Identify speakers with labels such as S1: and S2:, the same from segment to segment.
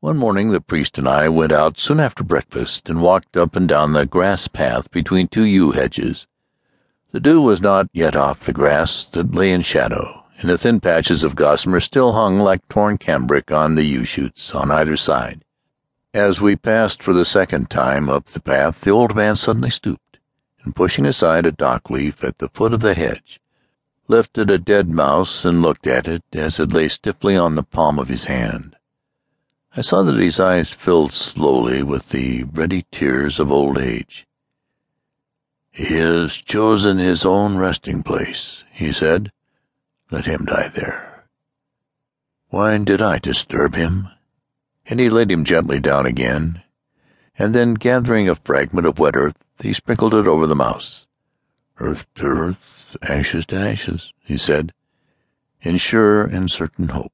S1: One morning the priest and I went out soon after breakfast and walked up and down the grass path between two yew hedges. The dew was not yet off the grass that lay in shadow, and the thin patches of gossamer still hung like torn cambric on the yew shoots on either side. As we passed for the second time up the path, the old man suddenly stooped, and pushing aside a dock leaf at the foot of the hedge, lifted a dead mouse and looked at it as it lay stiffly on the palm of his hand. I saw that his eyes filled slowly with the ready tears of old age. He has chosen his own resting place, he said. Let him die there. Why did I disturb him? And he laid him gently down again, and then gathering a fragment of wet earth, he sprinkled it over the mouse. Earth to earth, ashes to ashes, he said, in sure and certain hope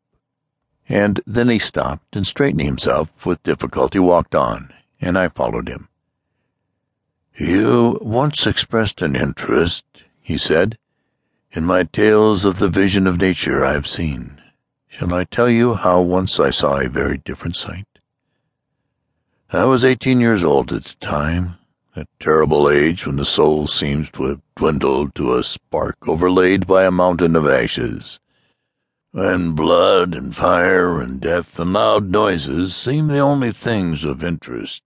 S1: and then he stopped and straightening himself with difficulty walked on, and I followed him. You once expressed an interest, he said, in my tales of the vision of nature I have seen. Shall I tell you how once I saw a very different sight? I was eighteen years old at the time, that terrible age when the soul seems to have dwindled to a spark overlaid by a mountain of ashes when blood and fire and death and loud noises seem the only things of interest,